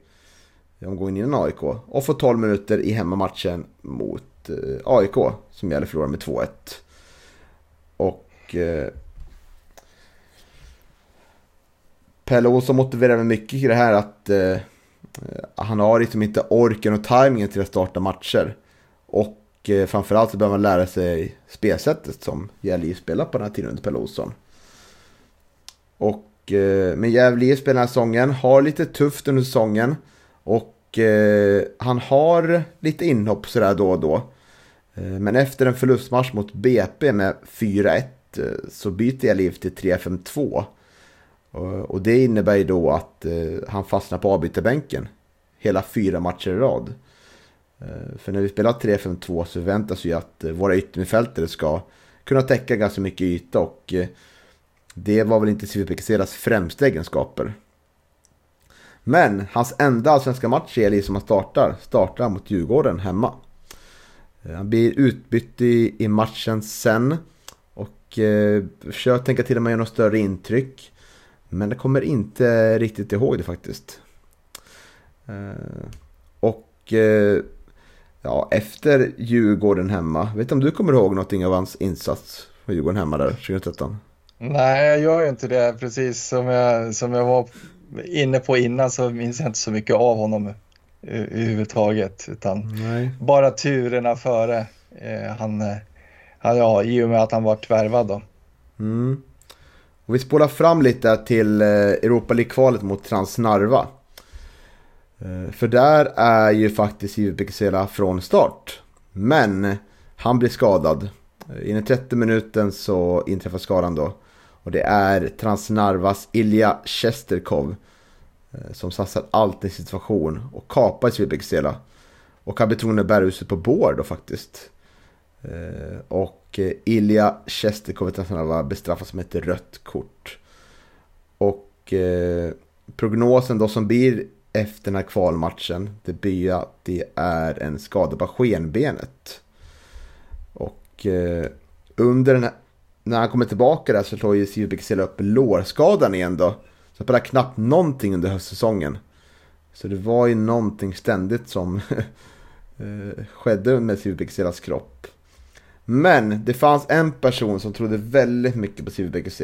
Speaker 2: omgången innan AIK och får 12 minuter i hemmamatchen mot eh, AIK som gäller förlorar med 2-1. Och eh, Pelle Olsson motiverar mycket i det här att eh, han har liksom inte orken och tajmingen till att starta matcher. Och eh, framförallt så behöver man lära sig spelsättet som Gävle spelar på den här tiden under Pelle Olsson. Och Eh, men Gävle spelar den här säsongen, har lite tufft under säsongen. Och eh, han har lite inhopp sådär då och då. Eh, men efter en förlustmatch mot BP med 4-1 eh, så byter Gävle till 3-5-2. Eh, och det innebär ju då att eh, han fastnar på avbytarbänken hela fyra matcher i rad. Eh, för när vi spelar 3-5-2 så förväntas ju att våra yttermittfältare ska kunna täcka ganska mycket yta och det var väl inte Civipekeseras främsta egenskaper. Men hans enda allsvenska match är liksom som han startar, startar mot Djurgården hemma. Eh, han blir utbytt i, i matchen sen och eh, försöker tänka till om man gör något större intryck. Men det kommer inte riktigt ihåg det faktiskt. Eh, och eh, ja, efter Djurgården hemma. Vet du om du kommer ihåg någonting av hans insats på Djurgården hemma där 2013?
Speaker 3: Nej, jag gör ju inte det. Precis som jag, som jag var inne på innan så minns jag inte så mycket av honom överhuvudtaget. Utan Nej. bara turerna före. Eh, han, han, ja, I och med att han var värvad då.
Speaker 2: Mm. Och vi spolar fram lite till eh, Europa League-kvalet mot Transnarva. Eh, för där är ju faktiskt Jive Pekesela från start. Men han blir skadad. I den 30 minuten så inträffar skadan då. Och det är Transnarvas Ilja Chesterkov. Eh, som satsar allt i situation och kapar Jive Och han blir tvungen på bår då faktiskt. Eh, och eh, Ilja Chesterkov och Transnarva bestraffas med ett rött kort. Och prognosen då som blir efter den här kvalmatchen. Det blir att det är en skada på skenbenet. Och eh, under den här, när han kommer tillbaka där så slår ju Sivbäck upp lårskadan igen då. Så han spelar knappt någonting under höstsäsongen. Så det var ju någonting ständigt som eh, skedde med Sivbäck kropp. Men det fanns en person som trodde väldigt mycket på Sivbäck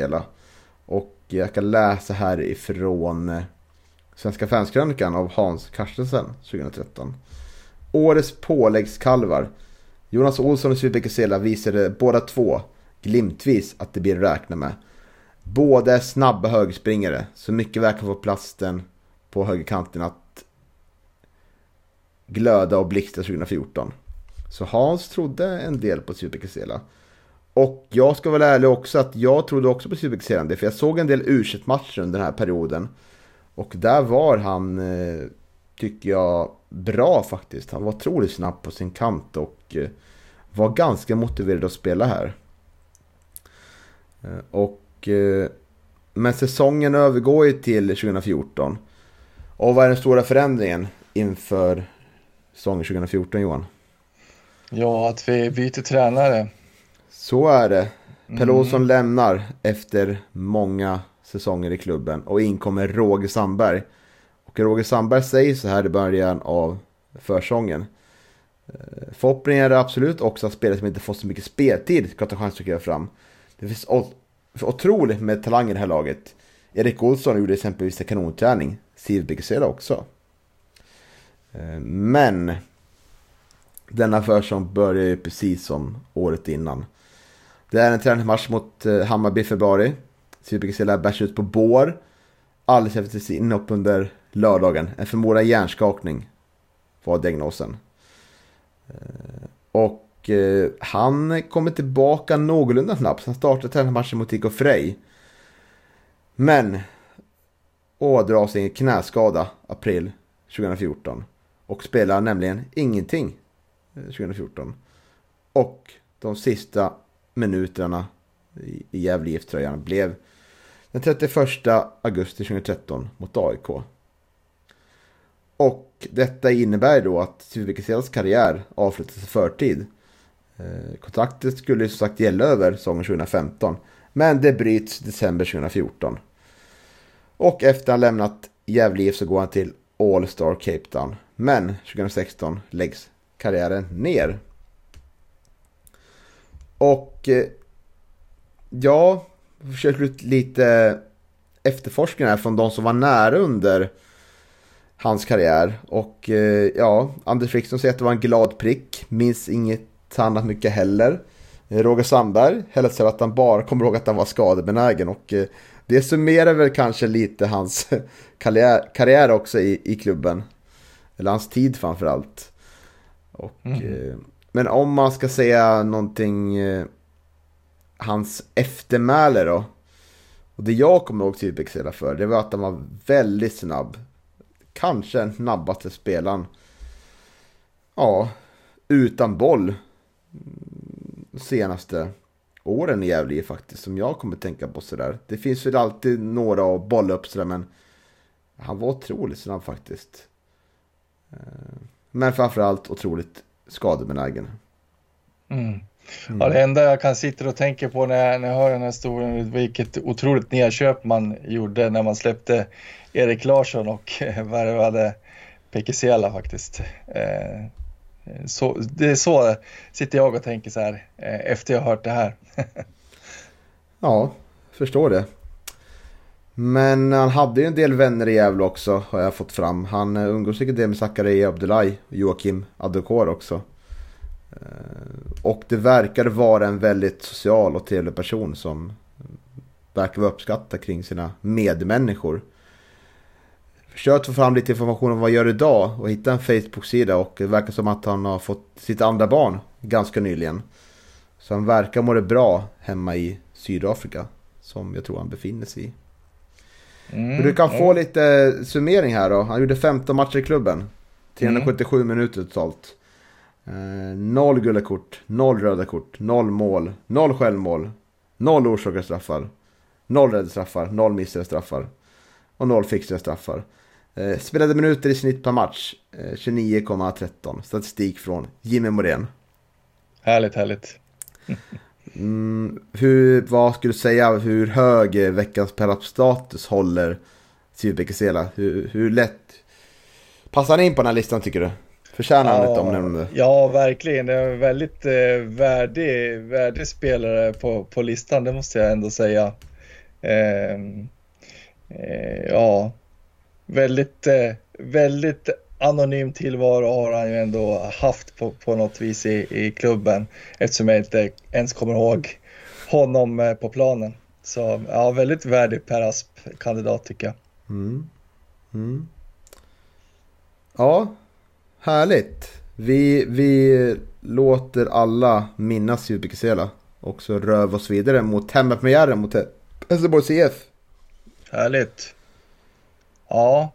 Speaker 2: Och jag kan läsa här ifrån eh, Svenska fanskrönikan av Hans Carstensen 2013. Årets påläggskalvar. Jonas Olsson och Sivbeke visade båda två glimtvis att det blir att räkna med. Båda är snabba högerspringare, så mycket verkar få plasten på högerkanten att glöda och blixtra 2014. Så Hans trodde en del på Super Sela. Och jag ska vara ärlig också att jag trodde också på Super Sela, för jag såg en del u matcher under den här perioden. Och där var han, eh, tycker jag, bra faktiskt. Han var otroligt snabb på sin kant och eh, var ganska motiverad att spela här. Eh, och, men säsongen övergår ju till 2014. Och vad är den stora förändringen inför säsongen 2014 Johan?
Speaker 3: Ja, att vi byter tränare.
Speaker 2: Så är det. Pelle mm. Lämnar efter många säsonger i klubben och in kommer Roger Sandberg. Och Roger Sandberg säger så här i början av försången. Eh, Förhoppningen är absolut också att spelare som inte fått så mycket speltid ska ta chans att kliva fram. Det finns otroligt med talang i det här laget. Erik Olsson gjorde exempelvis en kanonträning. Siv Bikesela också. Eh, men denna försäsong börjar ju precis som året innan. Det är en träningsmatch mot eh, Hammarby i februari. Siv Bikesela bärs ut på bår. Alldeles efter sitt inhopp under lördagen. En förmodad hjärnskakning var diagnosen. Eh, och och eh, han kommer tillbaka någorlunda snabbt. Han startar träningsmatchen mot IK Frej. Men ådrar sig en knäskada april 2014. Och spelar nämligen ingenting eh, 2014. Och de sista minuterna i Gävle IF-tröjan blev den 31 augusti 2013 mot AIK. Och detta innebär då att Civicaselas karriär avslutas i förtid. Eh, kontraktet skulle som sagt gälla över säsongen 2015. Men det bryts december 2014. Och efter att han lämnat Gävle IF så går han till All Star Cape Town. Men 2016 läggs karriären ner. Och eh, ja, försöker ut lite efterforskningar här från de som var nära under hans karriär. Och eh, ja, Anders Friksson säger att det var en glad prick. Minns inget annat mycket heller. Eh, Roger Sandberg hälsar att han bara kommer ihåg att han var skadebenägen. Och eh, det summerar väl kanske lite hans karriär, karriär också i, i klubben. Eller hans tid framförallt. Och, eh, men om man ska säga någonting, hans eftermäle då. Och det jag kommer ihåg Sydbäcksela för, det var att han var väldigt snabb. Kanske den snabbaste spelaren. Ja, utan boll. Mm, Senaste åren i Gävle faktiskt, som jag kommer tänka på sådär. Det finns väl alltid några att bolla upp sådär, men han var otroligt snabb faktiskt. Eh, Men framförallt otroligt skadebenägen.
Speaker 3: Mm. Ja, det enda jag kan sitta och tänka på när jag, när jag hör den här historien vilket otroligt nedköp man gjorde när man släppte Erik Larsson och värvade Pekesela faktiskt. Eh, Eh, så, det är så sitter jag och tänker så här eh, efter jag hört det här.
Speaker 2: Ja, förstår det. Men han hade ju en del vänner i Gävle också har jag fått fram. Han eh, umgås säkert det med Zakaria Abdullahi och Joakim Adokor också. Och det verkar vara en väldigt social och trevlig person som verkar vara uppskattad kring sina medmänniskor. Försökt få fram lite information om vad han gör idag och hitta en Facebook-sida och det verkar som att han har fått sitt andra barn ganska nyligen. Så han verkar må det bra hemma i Sydafrika som jag tror han befinner sig i.
Speaker 3: Mm,
Speaker 2: Du kan
Speaker 3: ja.
Speaker 2: få lite summering här då. Han gjorde 15 matcher i klubben. 377 minuter totalt. Eh, noll gula kort, noll röda kort, noll mål, noll självmål, noll orsakade straffar, noll rädda straffar, noll missade straffar och noll fixade straffar. Eh, spelade minuter i snitt per match, eh, 29,13. Statistik från Jimmy Morén.
Speaker 3: Härligt, härligt.
Speaker 2: Mm, hur, vad skulle du säga, hur hög eh, veckans status håller Siv Bekesela? Hur, hur lätt passar han in på den här listan tycker du? Förtjänar han ett omnämnande?
Speaker 3: ja, verkligen. Det är en väldigt eh, värdig, värdig spelare på, på listan, det måste jag ändå säga. Ehm, eh, ja, väldigt, eh, väldigt anonym tillvaro har han ju ändå haft på, på något vis i, i klubben eftersom jag inte ens kommer ihåg honom eh, på planen. Så ja, väldigt värdig Per Asp-kandidat tycker jag.
Speaker 2: Mm. Mm. Ja, härligt. Vi, vi låter alla minnas Siv Bekesela och så rör vi oss vidare mot hemmapremiären mot Hässleborgs IF.
Speaker 3: Härligt. Ja,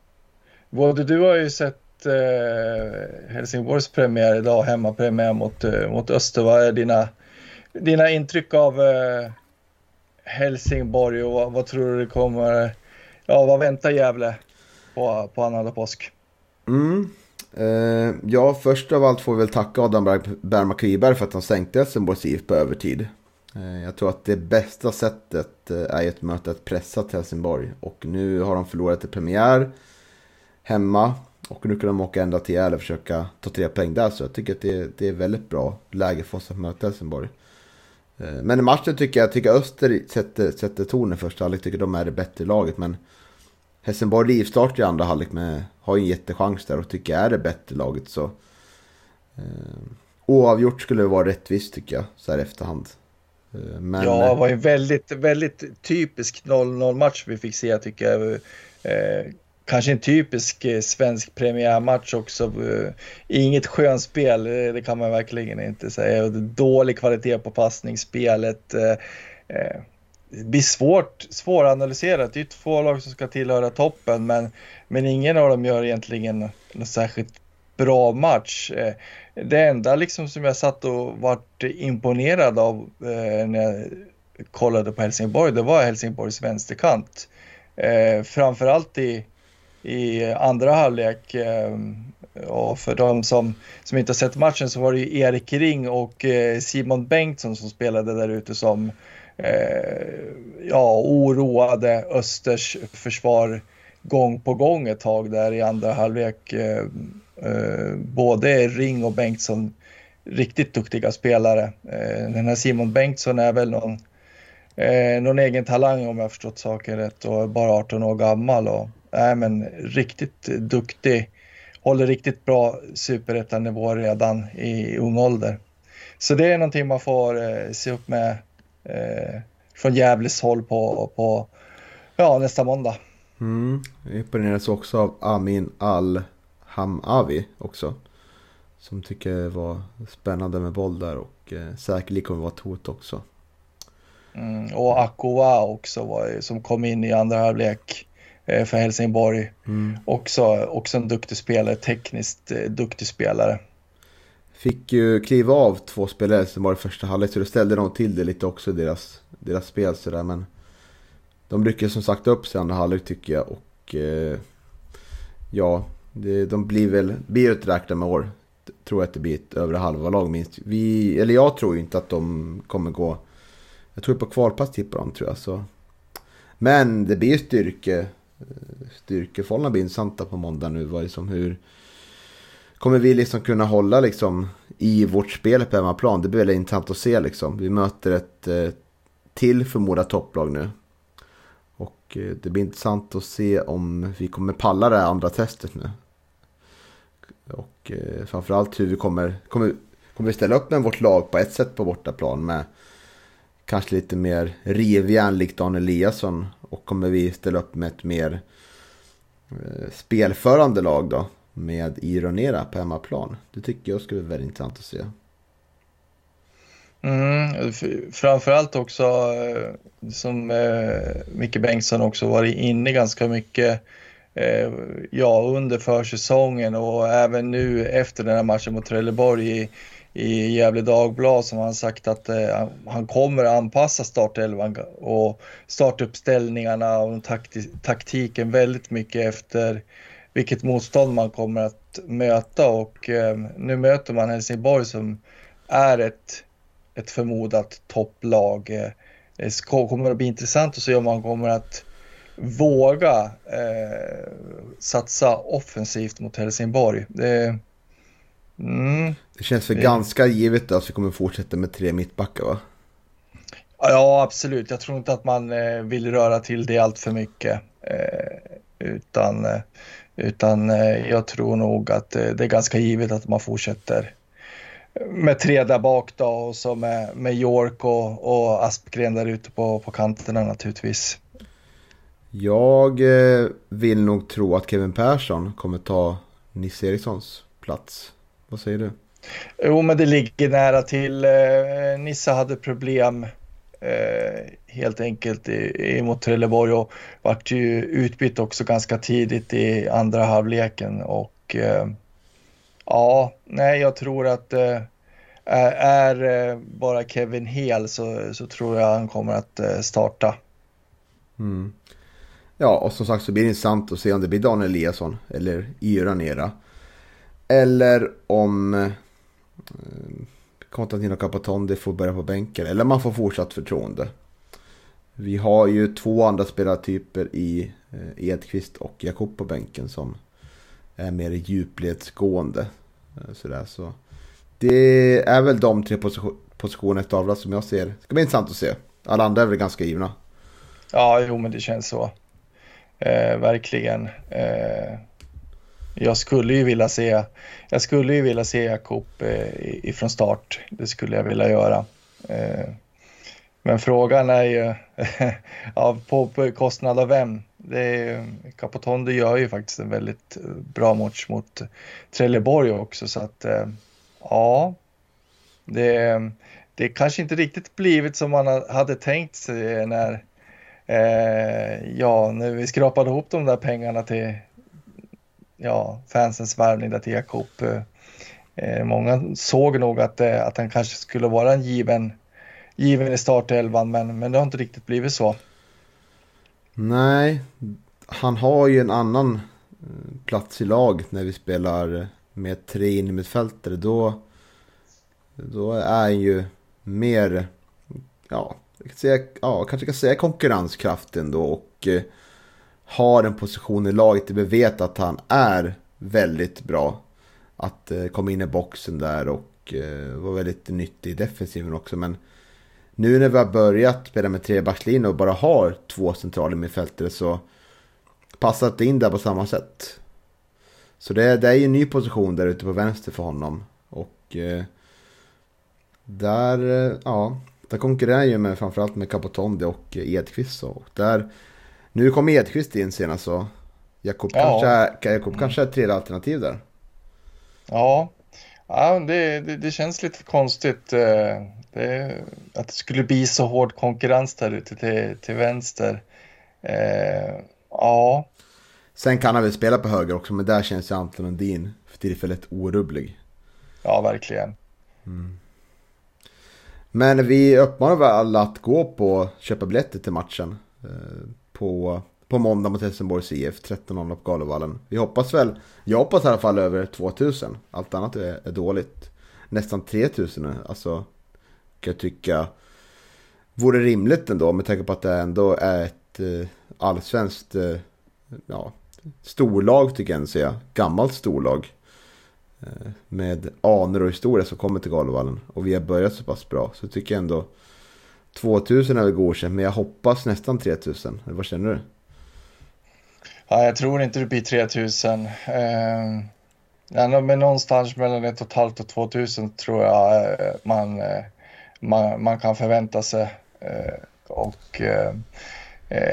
Speaker 3: både du har ju sett eh, Helsingborgs premiär idag, hemmapremiär mot, eh, mot Öster. Vad är dina, dina intryck av eh, Helsingborg och vad, vad tror du det kommer, ja vad väntar Gävle på, på annandag påsk?
Speaker 2: Mm. Eh, ja, först av allt får vi väl tacka Adam Bergman Kviberg för att han sänkte Helsingborgs IF på övertid. Eh, jag tror att det bästa sättet eh, är är att möta ett pressat Helsingborg. Och nu har de förlorat i premiär hemma. Och nu kan de åka ända till Gävle och försöka ta tre poäng där. Så jag tycker att det, det är väldigt bra läge för oss att möta Helsingborg. Eh, men i matchen tycker jag, tycker Öster sätter, sätter tonen första halvlek. Tycker de är det bättre laget. Men Helsingborg rivstart i andra halvlek Men har ju en jättechans där och tycker jag är det bättre laget. Så eh, oavgjort skulle vara rättvist tycker jag så här efterhand.
Speaker 3: Eh, men, ja, det var ju väldigt, väldigt typisk 0-0 match vi fick se tycker jag. Eh, kanske en typisk eh, svensk premiärmatch också. Eh, inget skönspel, det kan man verkligen inte säga. Dålig kvalitet på passningsspelet. Det blir svårt, svåranalyserat. Det är två lag som ska tillhöra toppen, men, men ingen av dem gör egentligen någon särskilt bra match. Det enda liksom som jag satt och vart imponerad av eh, när jag kollade på Helsingborg, det var Helsingborgs vänsterkant. Eh, framförallt i i andra halvlek. Eh, och för de som, som inte har sett matchen så var det ju Erik Ring och eh, Simon Bengtsson som spelade där ute som eh, ja, oroade Östers försvar gång på gång ett tag där i andra halvlek. Eh, Eh, både Ring och Bengtsson riktigt duktiga spelare. Eh, den här Simon Bengtsson är väl någon, eh, någon egen talang om jag förstått saken rätt och bara 18 år gammal. Och, Nej, men riktigt duktig. Håller riktigt bra superettanivå redan i ung ålder. Så det är någonting man får eh, se upp med eh, från Gävles håll på, på ja, nästa måndag.
Speaker 2: Mm. Jag imponeras också av Amin Al. Al-Hamavi också. Som tycker det var spännande med boll där och eh, säkerligen kommer vara ett hot också.
Speaker 3: Mm, och Akowa också var, som kom in i andra halvlek. Eh, för Helsingborg. Mm. Också, också en duktig spelare, tekniskt eh, duktig spelare.
Speaker 2: Fick ju kliva av två spelare i Helsingborg i första halvlek så det ställde de till det lite också deras, deras spel sådär men de lyckades som sagt upp sig i andra halvlek tycker jag och eh, ja, det, de blir väl, blir ett räkna med år. Tror att det blir ett övre halva lag minst. Vi, eller jag tror ju inte att de kommer gå, jag tror på kvalplats tippar de tror jag så. Men det blir ju styrke styrkeförhållandena blir intressanta på måndag nu. Vad liksom hur kommer vi liksom kunna hålla liksom i vårt spel på hemmaplan? Det blir väldigt intressant att se liksom. Vi möter ett eh, till förmodat topplag nu. Och eh, det blir intressant att se om vi kommer palla det här andra testet nu. Och eh, framförallt hur vi kommer, kommer, kommer vi ställa upp med vårt lag på ett sätt på bortaplan med kanske lite mer rivjärn likt Dan Eliasson och kommer vi ställa upp med ett mer eh, spelförande lag då med Ironera på hemmaplan? Det tycker jag skulle vara väldigt intressant att se.
Speaker 3: Mm, framförallt också eh, som eh, Micke Bengtsson också varit inne ganska mycket eh, Eh, ja, under försäsongen och även nu efter den här matchen mot Trelleborg i, i Gävle Dagblad som han sagt att eh, han kommer anpassa startelvan och startuppställningarna och takti taktiken väldigt mycket efter vilket motstånd man kommer att möta och eh, nu möter man Helsingborg som är ett, ett förmodat topplag. Eh, eh det kommer att bli intressant att se om man kommer att våga eh, satsa offensivt mot Helsingborg. Det,
Speaker 2: Mm. Det känns väl det... ganska givet att vi kommer fortsätta med tre mittbackar va?
Speaker 3: Ja, absolut. Jag tror inte att man eh, vill röra till det allt för mycket. Eh, utan eh, utan eh, jag tror nog att eh, det är ganska givet att man fortsätter med tre där bak då och så med, med York och, och Aspgren där ute på, på kanterna naturligtvis.
Speaker 2: Jag eh, vill nog tro att Kevin Persson kommer ta Nisse Erikssons plats. Vad säger du?
Speaker 3: Jo, men det ligger nära till. Eh, Nissa hade problem eh, helt enkelt mot Trelleborg och vart ju utbytt också ganska tidigt i andra halvleken och ja, nej, jag tror att är, bara Kevin hel så, så tror jag han kommer att starta.
Speaker 2: Mm. Ja, och som sagt så blir det intressant att se om det blir Daniel Eliasson eller Iranera. Eller om eh, Konstantino Capatondi får börja på bänken. Eller man får fortsatt förtroende. Vi har ju två andra spelartyper i eh, Edqvist och Jakob på bänken som är mer djupledsgående. Eh, sådär, så. Det är väl de tre position, positionerna efter avlat som jag ser. Det ska bli intressant att se. Alla andra är väl ganska givna.
Speaker 3: Ja, jo, men det känns så. Eh, verkligen. Eh, jag skulle ju vilja se, jag skulle ju vilja se Jakob eh, ifrån start. Det skulle jag vilja göra. Eh, men frågan är ju ja, på, på kostnad av vem. Det är, Capotondo gör ju faktiskt en väldigt eh, bra match mot Trelleborg också så att eh, ja, det, det kanske inte riktigt blivit som man hade tänkt sig när eh, ja, när vi skrapade ihop de där pengarna till ja, fansens värvning där till Jakob. Eh, eh, många såg nog att, eh, att han kanske skulle vara en given, given i startelvan men, men det har inte riktigt blivit så.
Speaker 2: Nej, han har ju en annan eh, plats i laget när vi spelar med tre innermittfältare. Då, då är han ju mer, ja, säga, ja, kanske kan säga konkurrenskraft ändå och eh, har en position i laget där vi vet att han är väldigt bra. Att eh, komma in i boxen där och eh, vara väldigt nyttig i defensiven också. Men nu när vi har börjat spela med trebackslinje och bara har två centraler mittfältare så passar det in där på samma sätt. Så det, det är ju en ny position där ute på vänster för honom. Och eh, där, eh, ja, där konkurrerar ju med framförallt med Capotonde och Edqvist. Så. Och där, nu kom Edqvist in senast så Jakob
Speaker 3: Ja.
Speaker 2: kanske, är, Jakob kanske är ett tredje alternativ där.
Speaker 3: Ja, ja det, det, det känns lite konstigt eh, det, att det skulle bli så hård konkurrens där ute till, till vänster. Eh, ja,
Speaker 2: Sen kan han väl spela på höger också men där känns ju Anton Lundin för tillfället orubblig.
Speaker 3: ja verkligen.
Speaker 2: Men vi uppmanar väl alla att gå på köpa biljetter till matchen. Eh, på, på måndag mot Helsingborgs IF, 13.00 på Galovallen. Vi hoppas väl, jag hoppas i alla fall över 2000. Allt annat är, är dåligt. Nästan 3000 alltså. Kan jag tycka vore rimligt ändå med tanke på att det ändå är ett eh, allsvenskt eh, ja, storlag tycker jag ändå säga. Gammalt storlag. Eh, med anor och historia som kommer till Galovallen. Och vi har börjat så pass bra. Så tycker jag ändå 2000 är väl godkänt. Men jag hoppas nästan 3000. Eller Vad känner du?
Speaker 3: Ja, jag tror inte det blir 3000. Eh, men någonstans mellan ett och ett halvt och 2000 tror jag eh, man, eh, man, man kan förvänta sig. Eh, och eh,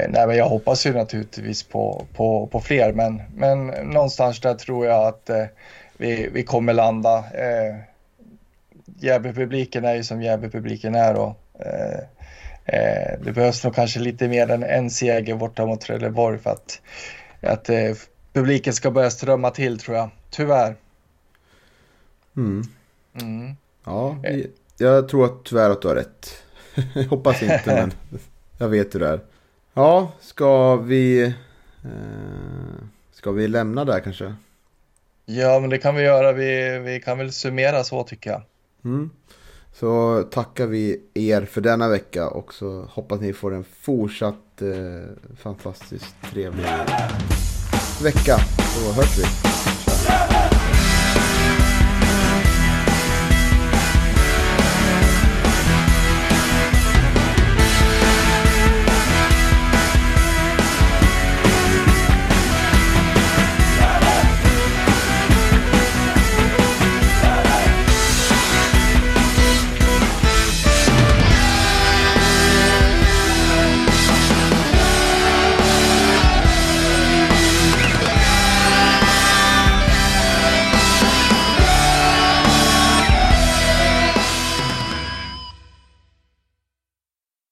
Speaker 3: nej, men jag hoppas ju naturligtvis på, på, på fler, men, men någonstans där tror jag att vi, vi kommer landa. Eh, Gävlepubliken är ju som Gävlepubliken är och eh, eh, det behövs nog kanske lite mer än en seger borta mot Trelleborg för att, att eh, publiken ska börja strömma till tror jag. Tyvärr.
Speaker 2: Mm.
Speaker 3: Mm.
Speaker 2: Ja, jag tror att tyvärr att du har rätt. Jag hoppas inte, men jag vet hur det är. Ja, ska vi... Eh, ska vi lämna där kanske?
Speaker 3: Ja, men det kan vi göra. Vi, vi kan väl summera så tycker jag.
Speaker 2: Mm. Så tackar vi er för denna vecka och så hoppas ni får en fortsatt eh, fantastiskt trevlig vecka. Så hörs vi.